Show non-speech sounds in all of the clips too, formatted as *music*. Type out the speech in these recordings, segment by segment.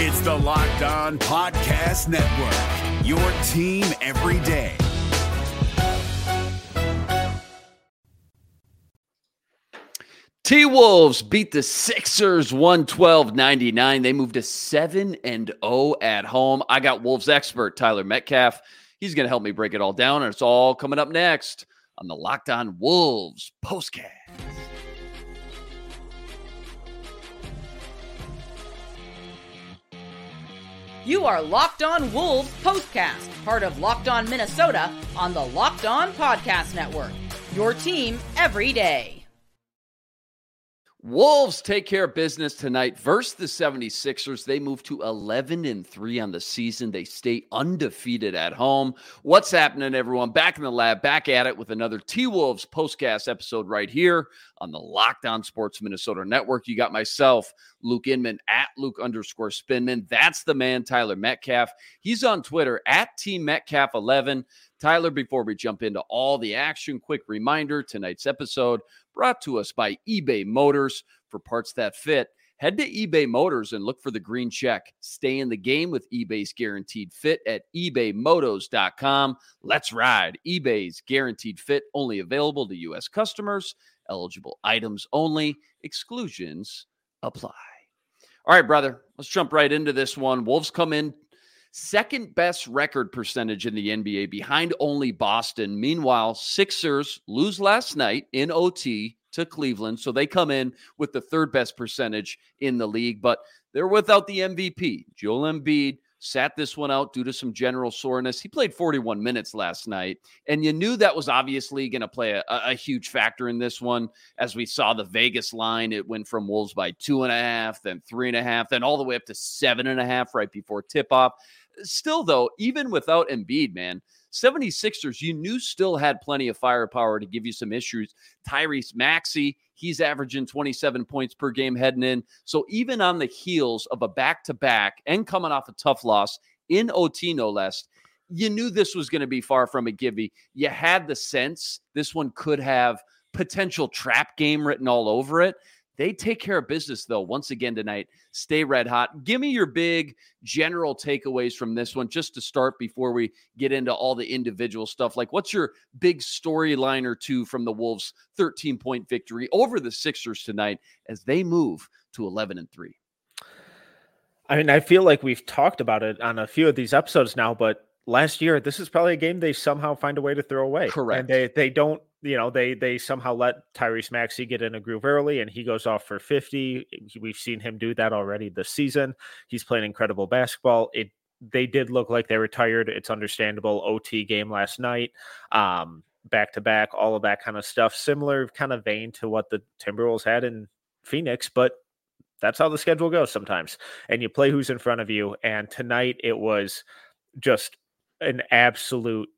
It's the Locked On Podcast Network, your team every day. T Wolves beat the Sixers 112 99. They moved to 7 and 0 at home. I got Wolves expert Tyler Metcalf. He's going to help me break it all down, and it's all coming up next on the Locked On Wolves postcast. You are Locked On Wolves Postcast, part of Locked On Minnesota on the Locked On Podcast Network. Your team every day. Wolves take care of business tonight versus the 76ers. They move to 11 and 3 on the season. They stay undefeated at home. What's happening, everyone? Back in the lab, back at it with another T Wolves postcast episode right here on the Locked On Sports Minnesota Network. You got myself, Luke Inman at Luke underscore Spinman. That's the man, Tyler Metcalf. He's on Twitter at Team Metcalf 11. Tyler, before we jump into all the action, quick reminder tonight's episode brought to us by eBay Motors for parts that fit. Head to eBay Motors and look for the green check. Stay in the game with eBay's guaranteed fit at ebaymotors.com. Let's ride. eBay's guaranteed fit only available to U.S. customers, eligible items only, exclusions apply. All right, brother, let's jump right into this one. Wolves come in second best record percentage in the NBA behind only Boston. Meanwhile, Sixers lose last night in OT to Cleveland. So they come in with the third best percentage in the league, but they're without the MVP. Joel Embiid sat this one out due to some general soreness. He played 41 minutes last night, and you knew that was obviously going to play a, a, huge factor in this one. As we saw the Vegas line, it went from Wolves by two and a half, then three and a half, then all the way up to seven and a half right before tip off. Still, though, even without Embiid, man, 76ers, you knew still had plenty of firepower to give you some issues. Tyrese Maxey, he's averaging 27 points per game heading in. So even on the heels of a back to back and coming off a tough loss in OT, no less, you knew this was going to be far from a givey. You had the sense this one could have potential trap game written all over it. They take care of business, though, once again tonight. Stay red hot. Give me your big general takeaways from this one just to start before we get into all the individual stuff. Like, what's your big storyline or two from the Wolves' 13 point victory over the Sixers tonight as they move to 11 and 3? I mean, I feel like we've talked about it on a few of these episodes now, but last year, this is probably a game they somehow find a way to throw away. Correct. And they, they don't you know they they somehow let Tyrese Maxey get in a groove early and he goes off for 50 we've seen him do that already this season. He's playing incredible basketball. It they did look like they were tired it's understandable. Ot game last night um back to back all of that kind of stuff. Similar kind of vein to what the timberwolves had in phoenix but that's how the schedule goes sometimes. And you play who's in front of you. And tonight it was just an absolute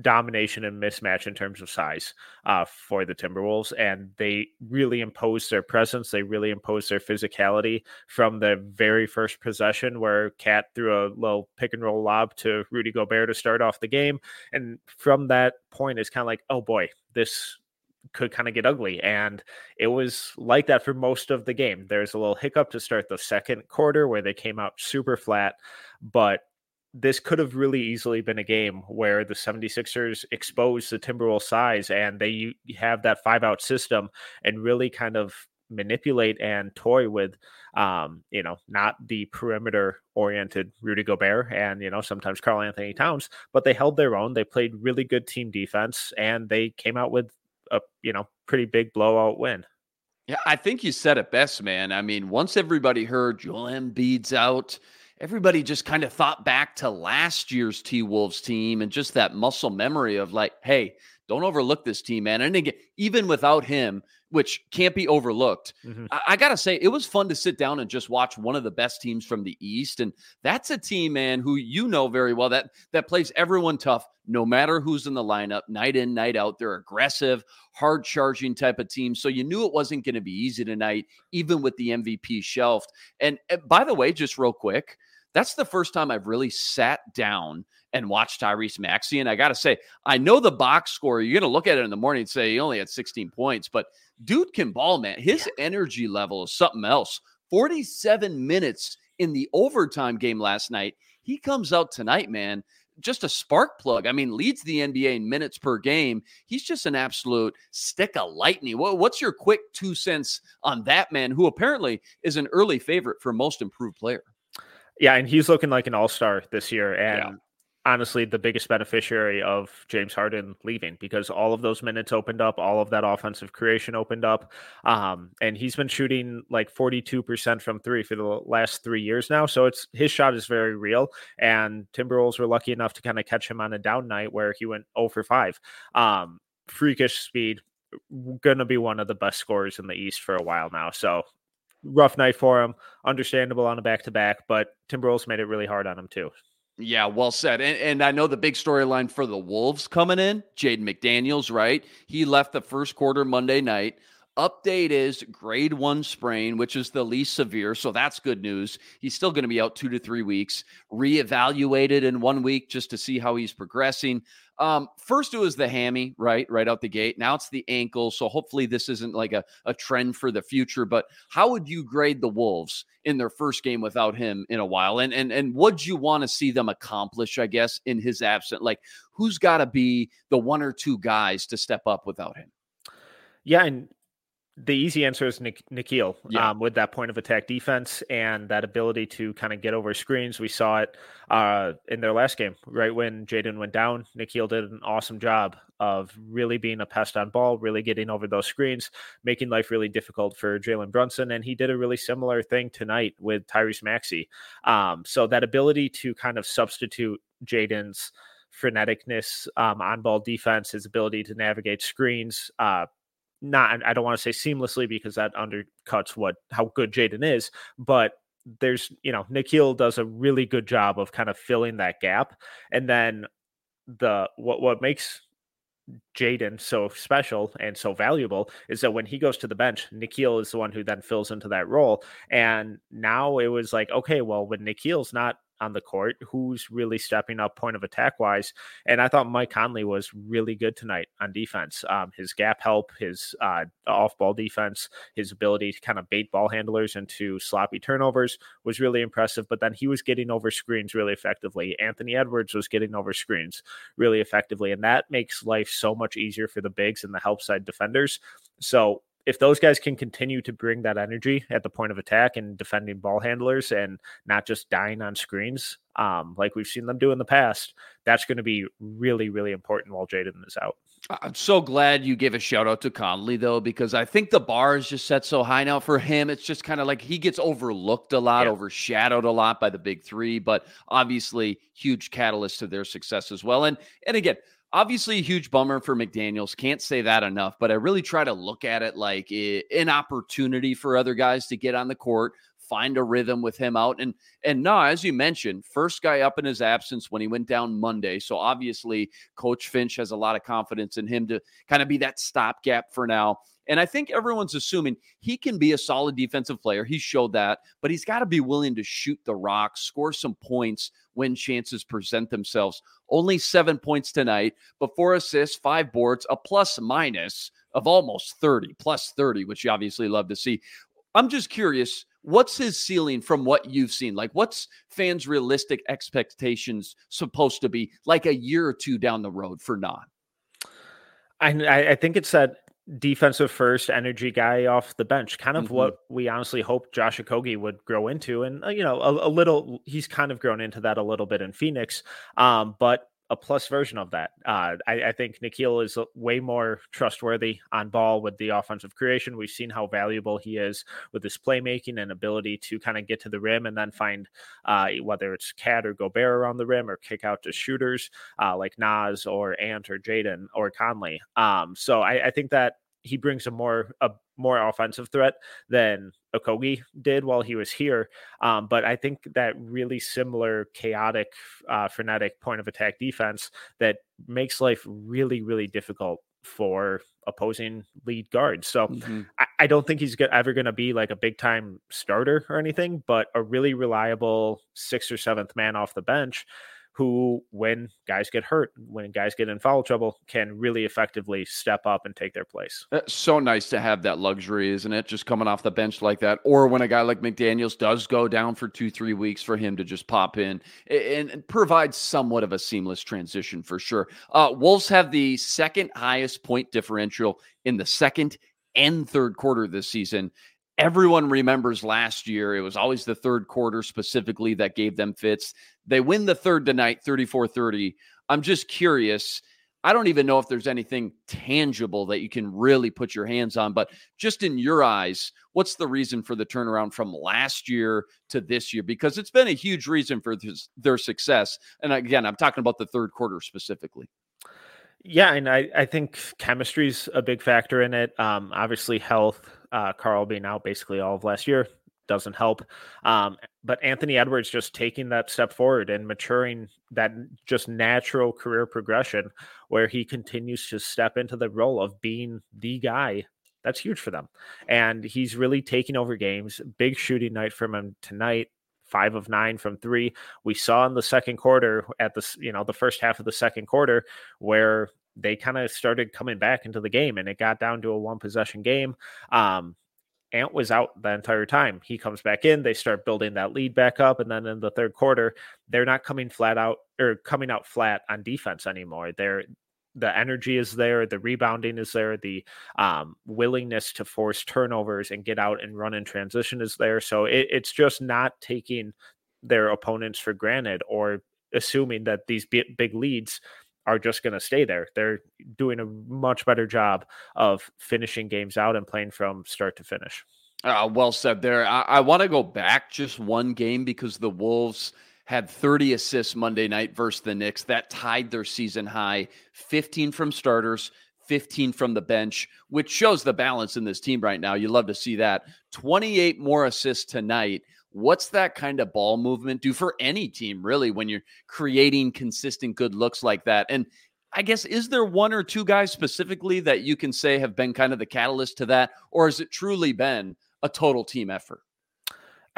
domination and mismatch in terms of size uh, for the Timberwolves, and they really imposed their presence. They really imposed their physicality from the very first possession, where Cat threw a little pick and roll lob to Rudy Gobert to start off the game, and from that point, it's kind of like, oh boy, this could kind of get ugly. And it was like that for most of the game. There's a little hiccup to start the second quarter where they came out super flat, but this could have really easily been a game where the 76ers expose the Timberwolves size and they have that five out system and really kind of manipulate and toy with um you know not the perimeter oriented Rudy Gobert and you know sometimes Karl-Anthony Towns but they held their own they played really good team defense and they came out with a you know pretty big blowout win. Yeah I think you said it best man. I mean once everybody heard Joel Embiid's out everybody just kind of thought back to last year's T Wolves team and just that muscle memory of like, hey, don't overlook this team, man. And again, even without him, which can't be overlooked, mm-hmm. I, I got to say, it was fun to sit down and just watch one of the best teams from the East. And that's a team, man, who you know very well that that plays everyone tough, no matter who's in the lineup, night in, night out. They're aggressive, hard charging type of team. So you knew it wasn't going to be easy tonight, even with the MVP shelved. And, and by the way, just real quick, that's the first time I've really sat down and watched Tyrese Maxey. And I got to say, I know the box score. You're going to look at it in the morning and say he only had 16 points, but dude can ball, man. His yeah. energy level is something else. 47 minutes in the overtime game last night. He comes out tonight, man, just a spark plug. I mean, leads the NBA in minutes per game. He's just an absolute stick of lightning. What's your quick two cents on that man, who apparently is an early favorite for most improved player? Yeah, and he's looking like an all star this year. And yeah honestly the biggest beneficiary of James Harden leaving because all of those minutes opened up, all of that offensive creation opened up. Um, and he's been shooting like 42% from three for the last three years now. So it's his shot is very real. And Timberwolves were lucky enough to kind of catch him on a down night where he went 0 for 5. Um, freakish speed, going to be one of the best scorers in the East for a while now. So rough night for him. Understandable on a back to back, but Timberwolves made it really hard on him too. Yeah, well said. And, and I know the big storyline for the Wolves coming in, Jaden McDaniels, right? He left the first quarter Monday night. Update is grade one sprain, which is the least severe. So that's good news. He's still going to be out two to three weeks, reevaluated in one week just to see how he's progressing. Um, first, it was the hammy, right? Right out the gate. Now it's the ankle. So hopefully, this isn't like a, a trend for the future. But how would you grade the Wolves in their first game without him in a while? And and and what'd you want to see them accomplish, I guess, in his absence? Like, who's got to be the one or two guys to step up without him? Yeah, and the easy answer is Nik- Nickeil yeah. um, with that point of attack defense and that ability to kind of get over screens. We saw it uh, in their last game, right when Jaden went down. Nickeil did an awesome job of really being a pest on ball, really getting over those screens, making life really difficult for Jalen Brunson. And he did a really similar thing tonight with Tyrese Maxey. Um, so that ability to kind of substitute Jaden's freneticness um, on ball defense, his ability to navigate screens, uh, not I don't want to say seamlessly because that undercuts what how good Jaden is, but there's you know Nickeil does a really good job of kind of filling that gap, and then the what what makes Jaden so special and so valuable is that when he goes to the bench, Nickeil is the one who then fills into that role. And now it was like, okay, well, when Nickeil's not on the court, who's really stepping up point of attack wise. And I thought Mike Conley was really good tonight on defense. Um, his gap help, his uh, off ball defense, his ability to kind of bait ball handlers into sloppy turnovers was really impressive. But then he was getting over screens really effectively. Anthony Edwards was getting over screens really effectively. And that makes life so much easier for the bigs and the help side defenders. So if those guys can continue to bring that energy at the point of attack and defending ball handlers and not just dying on screens, um, like we've seen them do in the past, that's going to be really, really important while Jaden is out. I'm so glad you gave a shout out to Conley though, because I think the bar is just set so high now for him. It's just kind of like he gets overlooked a lot, yeah. overshadowed a lot by the big three, but obviously huge catalyst to their success as well. And and again, obviously a huge bummer for McDaniels. Can't say that enough, but I really try to look at it like an opportunity for other guys to get on the court, find a rhythm with him out. And and now, as you mentioned, first guy up in his absence when he went down Monday. So obviously, Coach Finch has a lot of confidence in him to kind of be that stopgap for now. And I think everyone's assuming he can be a solid defensive player. He showed that, but he's got to be willing to shoot the rock, score some points when chances present themselves. Only seven points tonight, but four assists, five boards, a plus minus of almost 30, plus 30, which you obviously love to see. I'm just curious, what's his ceiling from what you've seen? Like, what's fans' realistic expectations supposed to be like a year or two down the road for Non? I, I think it's that defensive first energy guy off the bench, kind of mm-hmm. what we honestly hoped Josh Okogie would grow into. And, uh, you know, a, a, little, he's kind of grown into that a little bit in Phoenix. Um, but a plus version of that. Uh, I, I, think Nickeil is way more trustworthy on ball with the offensive creation. We've seen how valuable he is with his playmaking and ability to kind of get to the rim and then find uh, whether it's KAT or Gobert around the rim or kick out to shooters uh, like Naz or Ant or Jaden or Conley. Um, so I, I think that he brings a more a more offensive threat than Okogie did while he was here. Um, but I think that really similar chaotic, uh, frenetic point of attack defense that makes life really, really difficult for opposing lead guards. So mm-hmm. I, I, don't think he's ever going to be like a big time starter or anything, but a really reliable sixth or seventh man off the bench who, when guys get hurt, when guys get in foul trouble, can really effectively step up and take their place. It's so nice to have that luxury, isn't it? Just coming off the bench like that. Or when a guy like McDaniels does go down for two, three weeks for him to just pop in and, and provide somewhat of a seamless transition for sure. Uh, Wolves have the second highest point differential in the second and third quarter this season everyone remembers last year. It was always the third quarter specifically that gave them fits. They win the third tonight, 34 30. I'm just curious. I don't even know if there's anything tangible that you can really put your hands on, but just in your eyes, what's the reason for the turnaround from last year to this year? Because it's been a huge reason for this, their success. And again, I'm talking about the third quarter specifically. Yeah, and I, I think chemistry's a big factor in it. Um, obviously, health, uh, Karl being out basically all of last year doesn't help. Um, but Anthony Edwards just taking that step forward and maturing that just natural career progression where he continues to step into the role of being the guy. That's huge for them. And he's really taking over games. Big shooting night from him tonight. Five of nine from three. We saw in the second quarter at the you know the first half of the second quarter where they kind of started coming back into the game and it got down to a one possession game. Um, Ant was out the entire time. He comes back in, they start building that lead back up, and then in the third quarter, they're not coming flat out or coming out flat on defense anymore. They're the energy is there, the rebounding is there, the um, willingness to force turnovers and get out and run in transition is there. So it, it's just not taking their opponents for granted or assuming that these big leads are just going to stay there. They're doing a much better job of finishing games out and playing from start to finish. Uh, well said there. I, I want to go back just one game because the Wolves had 30 assists Monday night versus the Knicks. That tied their season high 15 from starters, 15 from the bench, which shows the balance in this team right now. You love to see that. 28 more assists tonight. What's that kind of ball movement do for any team, really, when you're creating consistent good looks like that? And I guess, is there one or two guys specifically that you can say have been kind of the catalyst to that? Or has it truly been a total team effort?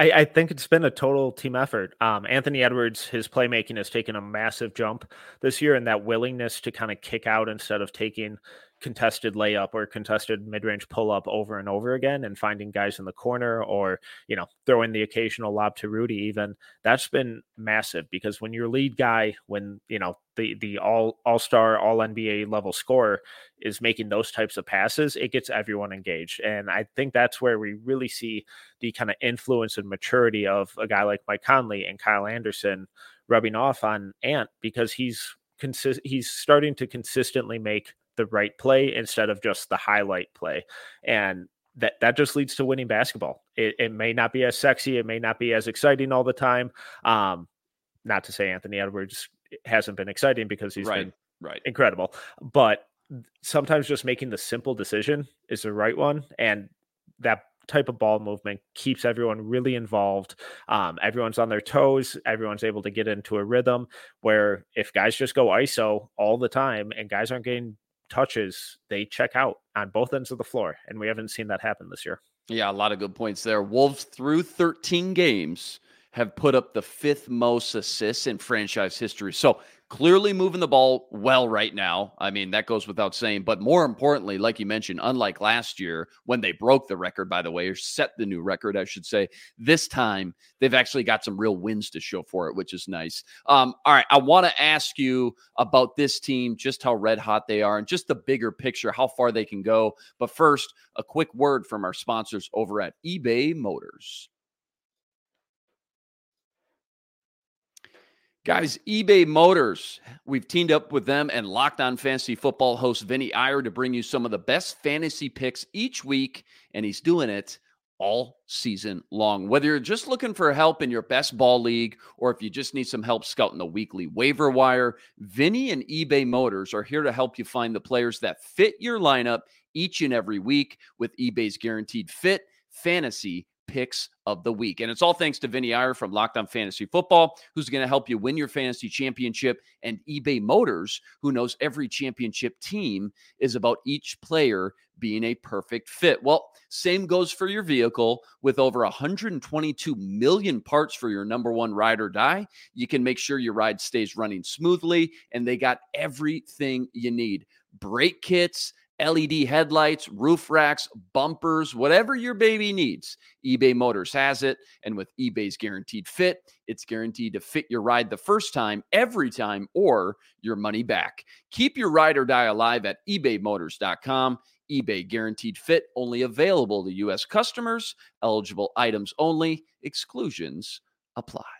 I, I, think it's been a total team effort. Um, Anthony Edwards, his playmaking has taken a massive jump this year, and that willingness to kind of kick out instead of taking contested layup or contested mid-range pull-up over and over again and finding guys in the corner or you know throwing the occasional lob to Rudy even that's been massive because when your lead guy when you know the the all all-star all NBA level scorer is making those types of passes it gets everyone engaged. And I think that's where we really see the kind of influence and maturity of a guy like Mike Conley and Kyle Anderson rubbing off on Ant because he's he's starting to consistently make the right play instead of just the highlight play. And that that just leads to winning basketball. It, it may not be as sexy, it may not be as exciting all the time. Um, not to say Anthony Edwards hasn't been exciting because he's right, been right. incredible, but sometimes just making the simple decision is the right one, and that type of ball movement keeps everyone really involved. Um, everyone's on their toes. Everyone's able to get into a rhythm where if guys just go ISO all the time and guys aren't getting touches, they check out on both ends of the floor. And we haven't seen that happen this year. Yeah, a lot of good points there. Wolves through 13 games have put up the fifth most assists in franchise history. So clearly moving the ball well right now. I mean, that goes without saying. But more importantly, like you mentioned, unlike last year when they broke the record, by the way, or set the new record, I should say, this time they've actually got some real wins to show for it, which is nice. Um, all right. I want to ask you about this team, just how red hot they are, and just the bigger picture, how far they can go. But first, a quick word from our sponsors over at eBay Motors. Guys, eBay Motors, we've teamed up with them and Locked On Fantasy Football host Vinny Iyer to bring you some of the best fantasy picks each week, and he's doing it all season long. Whether you're just looking for help in your best ball league or if you just need some help scouting the weekly waiver wire, Vinny and eBay Motors are here to help you find the players that fit your lineup each and every week with eBay's guaranteed fit, fantasy, picks of the week. And it's all thanks to Vinny Iyer from Locked On Fantasy Football, who's going to help you win your fantasy championship, and eBay Motors, who knows every championship team is about each player being a perfect fit. Well, same goes for your vehicle. With over 122 million parts for your number one ride or die, you can make sure your ride stays running smoothly, and they got everything you need brake kits LED headlights, roof racks, bumpers, whatever your baby needs. eBay Motors has it. And with eBay's guaranteed fit, it's guaranteed to fit your ride the first time, every time, or your money back. Keep your ride or die alive at ebaymotors.com. eBay guaranteed fit only available to U.S. customers, eligible items only, exclusions apply.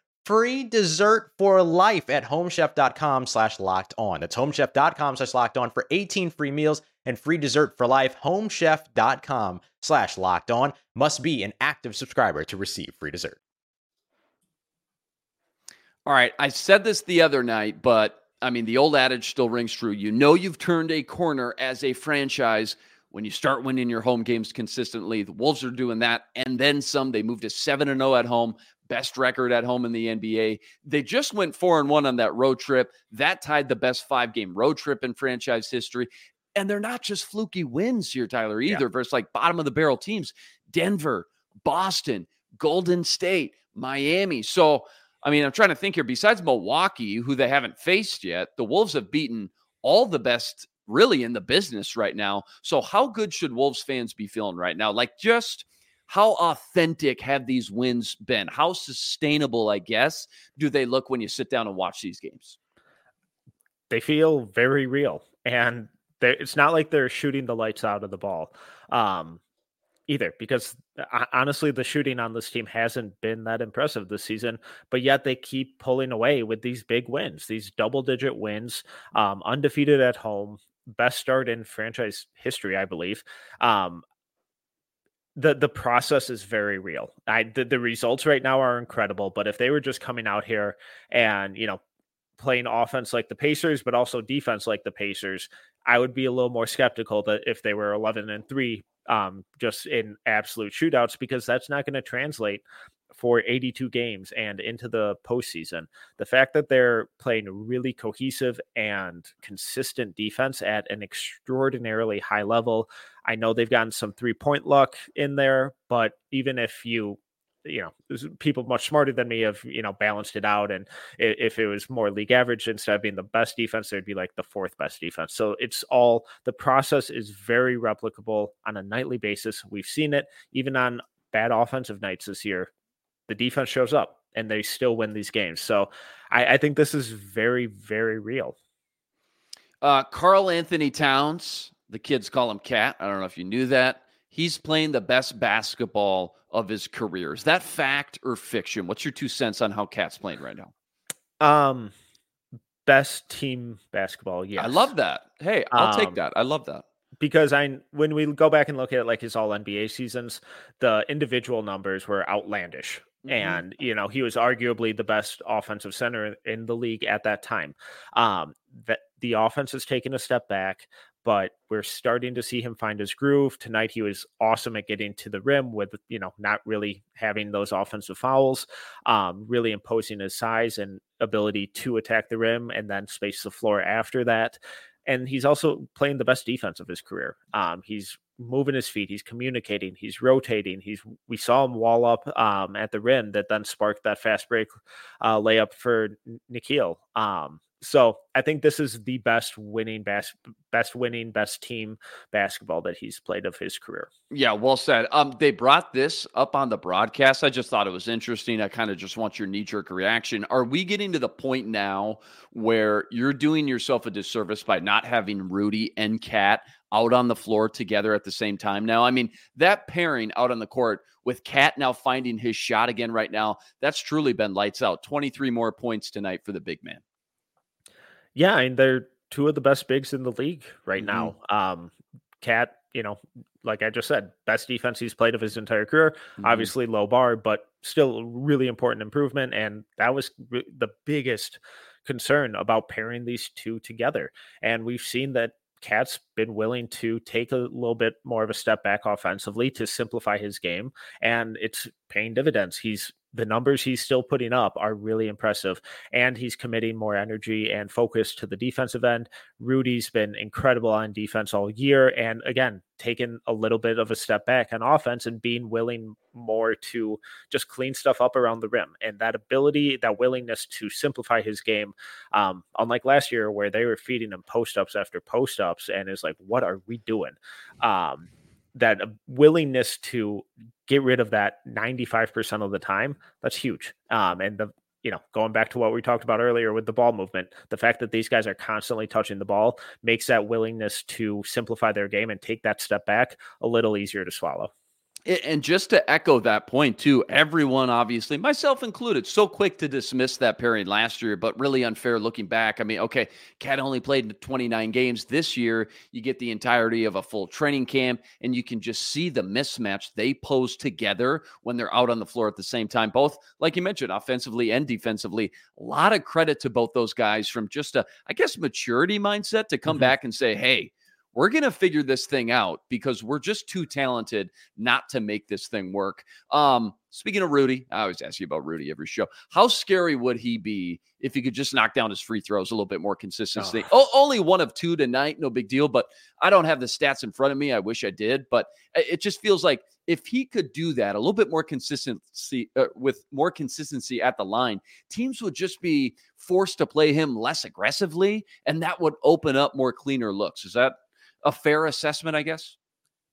free dessert for life at homechef.com slash locked on. That's homechef.com slash locked on for 18 free meals and free dessert for life. Homechef.com slash locked on must be an active subscriber to receive free dessert. All right. I said this the other night, but I mean, the old adage still rings true. You know, you've turned a corner as a franchise when you start winning your home games consistently. The Wolves are doing that and then some. They moved to 7 and 0 at home, best record at home in the NBA. They just went 4 and 1 on that road trip. That tied the best 5-game road trip in franchise history. And they're not just fluky wins here, Tyler, either, yeah. versus like bottom of the barrel teams Denver, Boston, Golden State, Miami. So, I mean, I'm trying to think here. Besides Milwaukee, who they haven't faced yet, the Wolves have beaten all the best really in the business right now. So, how good should Wolves fans be feeling right now? Like, just how authentic have these wins been? How sustainable, I guess, do they look when you sit down and watch these games? They feel very real. And it's not like they're shooting the lights out of the ball um, either, because uh, honestly, the shooting on this team hasn't been that impressive this season. But yet they keep pulling away with these big wins, these double-digit wins, um, undefeated at home, best start in franchise history, I believe. Um, the the process is very real. I the, the results right now are incredible, but if they were just coming out here and you know playing offense like the Pacers, but also defense like the Pacers, I would be a little more skeptical that if they were 11 and 3 um, just in absolute shootouts because that's not going to translate for 82 games and into the postseason. The fact that they're playing really cohesive and consistent defense at an extraordinarily high level. I know they've gotten some three point luck in there, but even if you you know people much smarter than me have you know balanced it out and if it was more league average instead of being the best defense they'd be like the fourth best defense so it's all the process is very replicable on a nightly basis we've seen it even on bad offensive nights this year the defense shows up and they still win these games so i, I think this is very very real uh Karl-Anthony Towns the kids call him cat i don't know if you knew that he's playing the best basketball of his career. Is that fact or fiction? What's your two cents on how Cat's playing right now? Um, best team basketball. Yeah, I love that. Hey, I'll um, take that. I love that because I when we go back and look at like his all NBA seasons, the individual numbers were outlandish. Mm-hmm. And you know he was arguably the best offensive center in the league at that time. Um, that the offense has taken a step back but we're starting to see him find his groove. Tonight, he was awesome at getting to the rim with, you know, not really having those offensive fouls, um, really imposing his size and ability to attack the rim and then space the floor after that. And he's also playing the best defense of his career. Um, he's moving his feet, he's communicating, he's rotating. He's we saw him wall up um, at the rim that then sparked that fast break uh, layup for Nickeil. Um, so I think this is the best winning best best winning best team basketball that he's played of his career. Yeah, well said. Um, they brought this up on the broadcast. I just thought it was interesting. I kind of just want your knee jerk reaction. Are we getting to the point now where you're doing yourself a disservice by not having Rudy and Cat out on the floor together at the same time now? I mean, that pairing out on the court with Cat now finding his shot again right now, that's truly been lights out. 23 more points tonight for the big man. Yeah, and they're two of the best bigs in the league right mm-hmm. now. Um, Cat, you know, like I just said, best defense he's played of his entire career. Mm-hmm. Obviously, low bar, but still really important improvement. And that was the biggest concern about pairing these two together. And we've seen that Cat's been willing to take a little bit more of a step back offensively to simplify his game, and it's paying dividends. He's the numbers he's still putting up are really impressive. And he's committing more energy and focus to the defensive end. Rudy's been incredible on defense all year. And again, taking a little bit of a step back on offense and being willing more to just clean stuff up around the rim. And that ability, that willingness to simplify his game, um, unlike last year where they were feeding him post ups after post ups and is like, what are we doing? Um, that willingness to get rid of that 95% of the time, that's huge. Um, and the, you know, going back to what we talked about earlier with the ball movement, the fact that these guys are constantly touching the ball makes that willingness to simplify their game and take that step back a little easier to swallow. And just to echo that point, too, everyone, obviously, myself included, so quick to dismiss that pairing last year, but really unfair looking back. I mean, okay, Cat only played 29 games this year. You get the entirety of a full training camp, and you can just see the mismatch they pose together when they're out on the floor at the same time, both, like you mentioned, offensively and defensively. A lot of credit to both those guys from just a, I guess, maturity mindset to come mm-hmm. back and say, hey, we're going to figure this thing out because we're just too talented not to make this thing work. Um, speaking of Rudy, I always ask you about Rudy every show. How scary would he be if he could just knock down his free throws a little bit more consistently? Oh. only one of two tonight, no big deal. But I don't have the stats in front of me. I wish I did, but it just feels like if he could do that a little bit more consistency uh, with more consistency at the line, teams would just be forced to play him less aggressively, and that would open up more cleaner looks. Is that a fair assessment, I guess?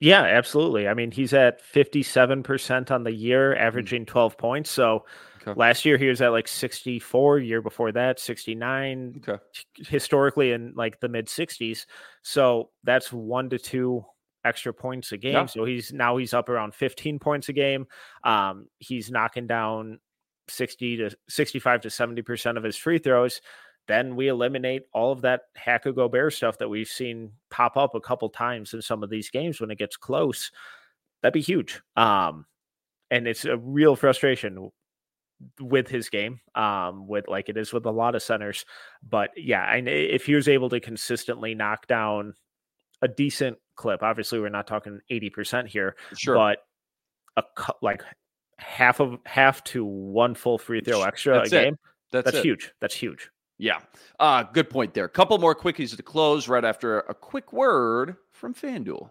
Yeah, absolutely. I mean, he's at 57% on the year, mm. averaging 12 points. So okay. last year he was at like 64, year before that, 69, okay. historically in like the mid 60s. So that's one to two extra points a game. Yeah. So he's now he's up around 15 points a game. Um, he's knocking down 60 to 65 to 70% of his free throws then we eliminate all of that Hack Gobert stuff that we've seen pop up a couple times in some of these games when it gets close. That'd be huge. Um, and it's a real frustration with his game, um, with like it is with a lot of centers. But yeah, and if he was able to consistently knock down a decent clip, obviously we're not talking 80% here, sure. but a like half of half to one full free throw extra That's a game. That's, That's huge. That's huge. Yeah. Uh, good point there. Couple more quickies to close right after a quick word from FanDuel.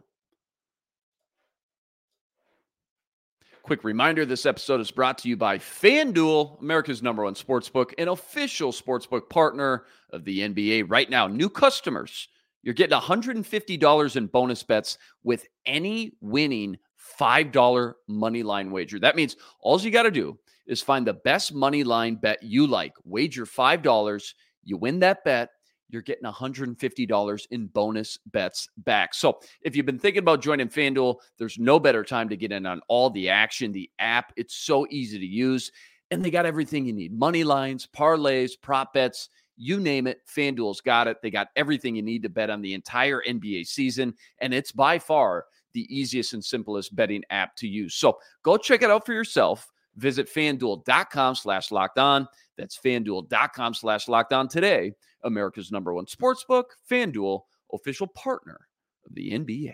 Quick reminder this episode is brought to you by FanDuel, America's number one sportsbook, an official sportsbook partner of the NBA. Right now, new customers, you're getting $150 in bonus bets with any winning $5 money line wager. That means all you got to do is find the best money line bet you like. Wager $5. You win that bet. You're getting $150 in bonus bets back. So, if you've been thinking about joining FanDuel, there's no better time to get in on all the action. The app, it's so easy to use, and they got everything you need money lines, parlays, prop bets you name it, FanDuel's got it. They got everything you need to bet on the entire NBA season, and it's by far the easiest and simplest betting app to use. So go check it out for yourself. Visit fanduel.com slash locked on. That's fanduel.com slash locked on today. America's number one sports book, FanDuel, official partner of the NBA.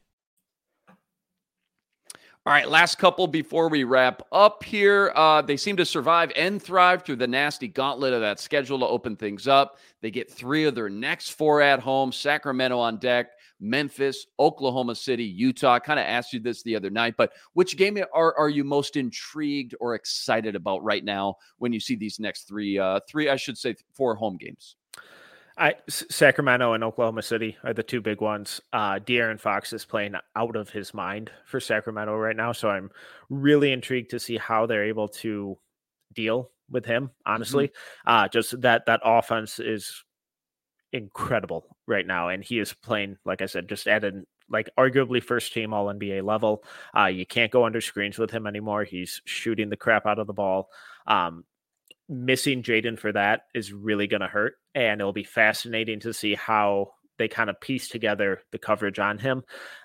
All right, last couple before we wrap up here. Uh, they seem to survive and thrive through the nasty gauntlet of that schedule to open things up. They get three of their next four at home Sacramento on deck, Memphis, Oklahoma City, Utah. I kind of asked you this the other night, but which game are, are you most intrigued or excited about right now when you see these next three, uh, three, I should say, four home games? I, Sacramento and Oklahoma City are the two big ones. Uh, De'Aaron Fox is playing out of his mind for Sacramento right now, so I'm really intrigued to see how they're able to deal with him. Honestly, mm-hmm. uh, just that that offense is incredible right now, and he is playing like I said, just at an like arguably first team All NBA level. Uh, you can't go under screens with him anymore. He's shooting the crap out of the ball. Um, missing Jaden for that is really going to hurt. And it'll be fascinating to see how they kind of piece together the coverage on him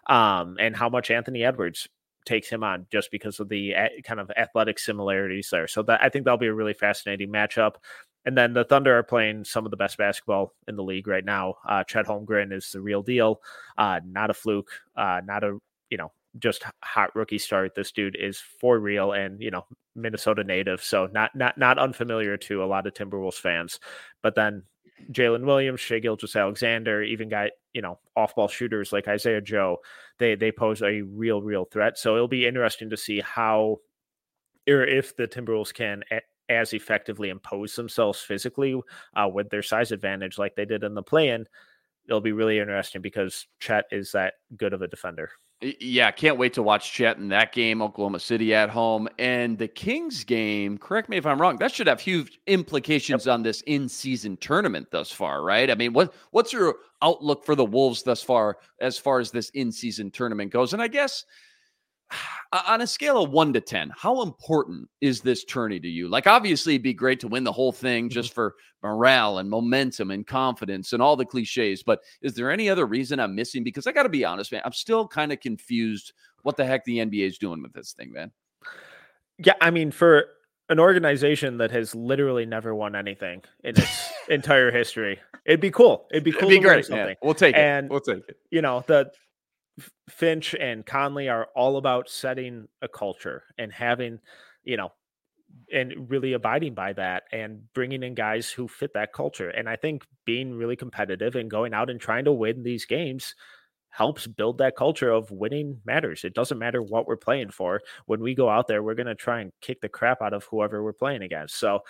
um, and how much Anthony Edwards takes him on just because of the kind of athletic similarities there. So that I think that'll be a really fascinating matchup. And then the Thunder are playing some of the best basketball in the league right now. Uh, Chet Holmgren is the real deal, uh, not a fluke, uh, not a you know just hot rookie start. This dude is for real, and you know Minnesota native, so not not not unfamiliar to a lot of Timberwolves fans. But then Jalen Williams, Shai Gilgeous-Alexander, even got you know off ball shooters like Isaiah Joe, they they pose a real real threat. So it'll be interesting to see how or if the Timberwolves can as effectively impose themselves physically uh, with their size advantage like they did in the play in. It'll be really interesting because Chet is that good of a defender. Yeah, can't wait to watch Chet in that game, Oklahoma City at home. And the Kings game, correct me if I'm wrong, that should have huge implications yep. on this in-season tournament thus far, right? I mean, what what's your outlook for the Wolves thus far as far as this in-season tournament goes? And I guess on a scale of one to 10, how important is this tourney to you? Like, obviously, it'd be great to win the whole thing mm-hmm. just for morale and momentum and confidence and all the cliches. But is there any other reason I'm missing? Because I got to be honest, man, I'm still kind of confused what the heck the NBA is doing with this thing, man. Yeah. I mean, for an organization that has literally never won anything in its *laughs* entire history, it'd be cool. It'd be cool. It'd be great. Yeah, we'll take it. And we'll take it. You know, the Finch and Conley are all about setting a culture and having, you know, and really abiding by that and bringing in guys who fit that culture. And I think being really competitive and going out and trying to win these games helps build that culture of winning matters. It doesn't matter what we're playing for. When we go out there, we're going to try and kick the crap out of whoever we're playing against. So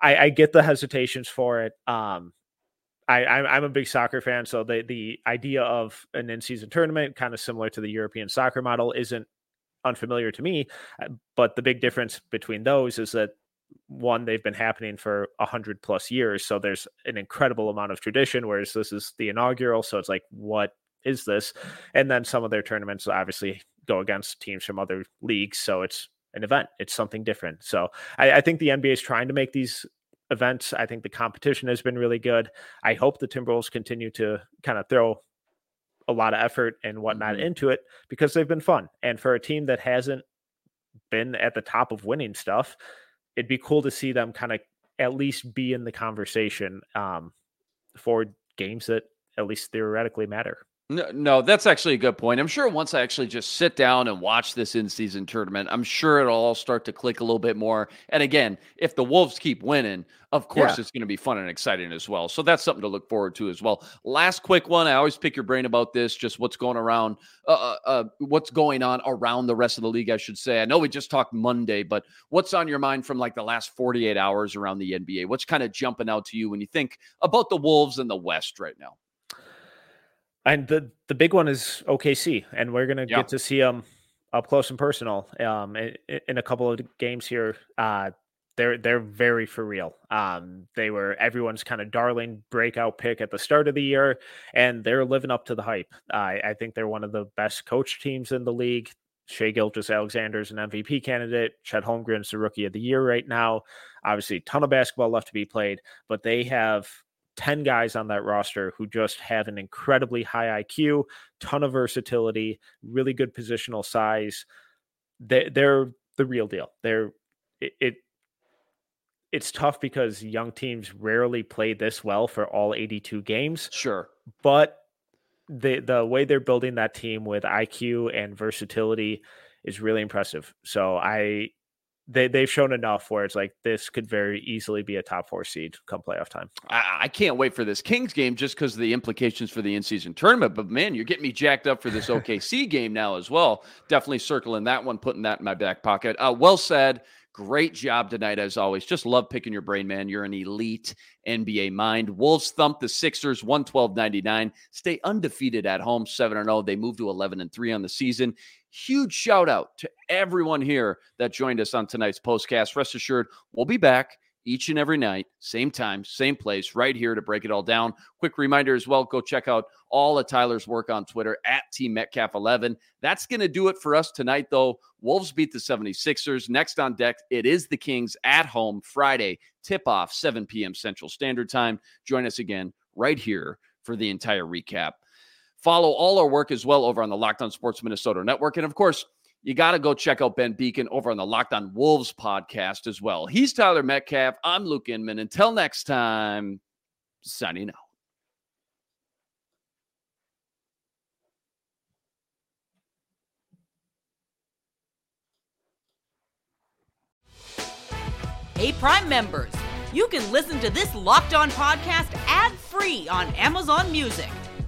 I, I get the hesitations for it. Um, I, am a big soccer fan, so the the idea of an in season tournament, kind of similar to the European soccer model, isn't unfamiliar to me. Uh, but the big difference between those is that one, they've been happening for a hundred plus years, so there's an incredible amount of tradition. Whereas this is the inaugural, so it's like, what is this? And then some of their tournaments obviously go against teams from other leagues, so it's an event. It's something different. So I, I think the NBA is trying to make these events. I think the competition has been really good. I hope the Timberwolves continue to kind of throw a lot of effort and whatnot mm-hmm. into it because they've been fun. And for a team that hasn't been at the top of winning stuff, it'd be cool to see them kind of at least be in the conversation um, for games that at least theoretically matter. No, no, that's actually a good point. I'm sure once I actually just sit down and watch this in season tournament, I'm sure it'll all start to click a little bit more. And again, if the Wolves keep winning, of course yeah. it's going to be fun and exciting as well. So that's something to look forward to as well. Last quick one. I always pick your brain about this, just what's going around, uh, uh, uh, what's going on around the rest of the league, I should say. I know we just talked Monday, but what's on your mind from like the last 48 hours around the NBA? What's kind of jumping out to you when you think about the Wolves in the West right now? And the the big one is OKC, and we're gonna yeah. get to see them up close and personal um, in, in, a couple of games here. Uh, they're they're very for real. Um, they were everyone's kind of darling breakout pick at the start of the year, and they're living up to the hype. I, I think they're one of the best coach teams in the league. Shai Gilgeous-Alexander's an MVP candidate. Chet Holmgren's the rookie of the year right now. Obviously, a ton of basketball left to be played, but they have 10 guys on that roster who just have an incredibly high IQ, ton of versatility, really good positional size. They, they're the real deal. They're it, it it's tough because young teams rarely play this well for all 82 games. Sure. But the the way they're building that team with IQ and versatility is really impressive. So I they they've shown enough where it's like this could very easily be a top four seed come playoff time. I, I can't wait for this Kings game just because of the implications for the in season tournament. But man, you're getting me jacked up for this OKC game now as well. Definitely circling that one, putting that in my back pocket. Uh, well said. Great job tonight, as always. Just love picking your brain, man. You're an elite NBA mind. Wolves thump the Sixers 112 99. Stay undefeated at home, 7 0. They move to 11 and 3 on the season. Huge shout out to everyone here that joined us on tonight's postcast. Rest assured, we'll be back each and every night, same time, same place, right here to break it all down. Quick reminder as well go check out all of Tyler's work on Twitter at Team Metcalf11. That's going to do it for us tonight, though. Wolves beat the 76ers. Next on deck, it is the Kings at home Friday, tip off 7 p.m. Central Standard Time. Join us again right here for the entire recap. Follow all our work as well over on the Locked On Sports Minnesota Network. And of course, you got to go check out Ben Beecken over on the Locked On Wolves podcast as well. He's Tyler Metcalf. I'm Luke Inman. Until next time, signing out. Hey, Prime members, you can listen to this locked on podcast ad free on Amazon Music.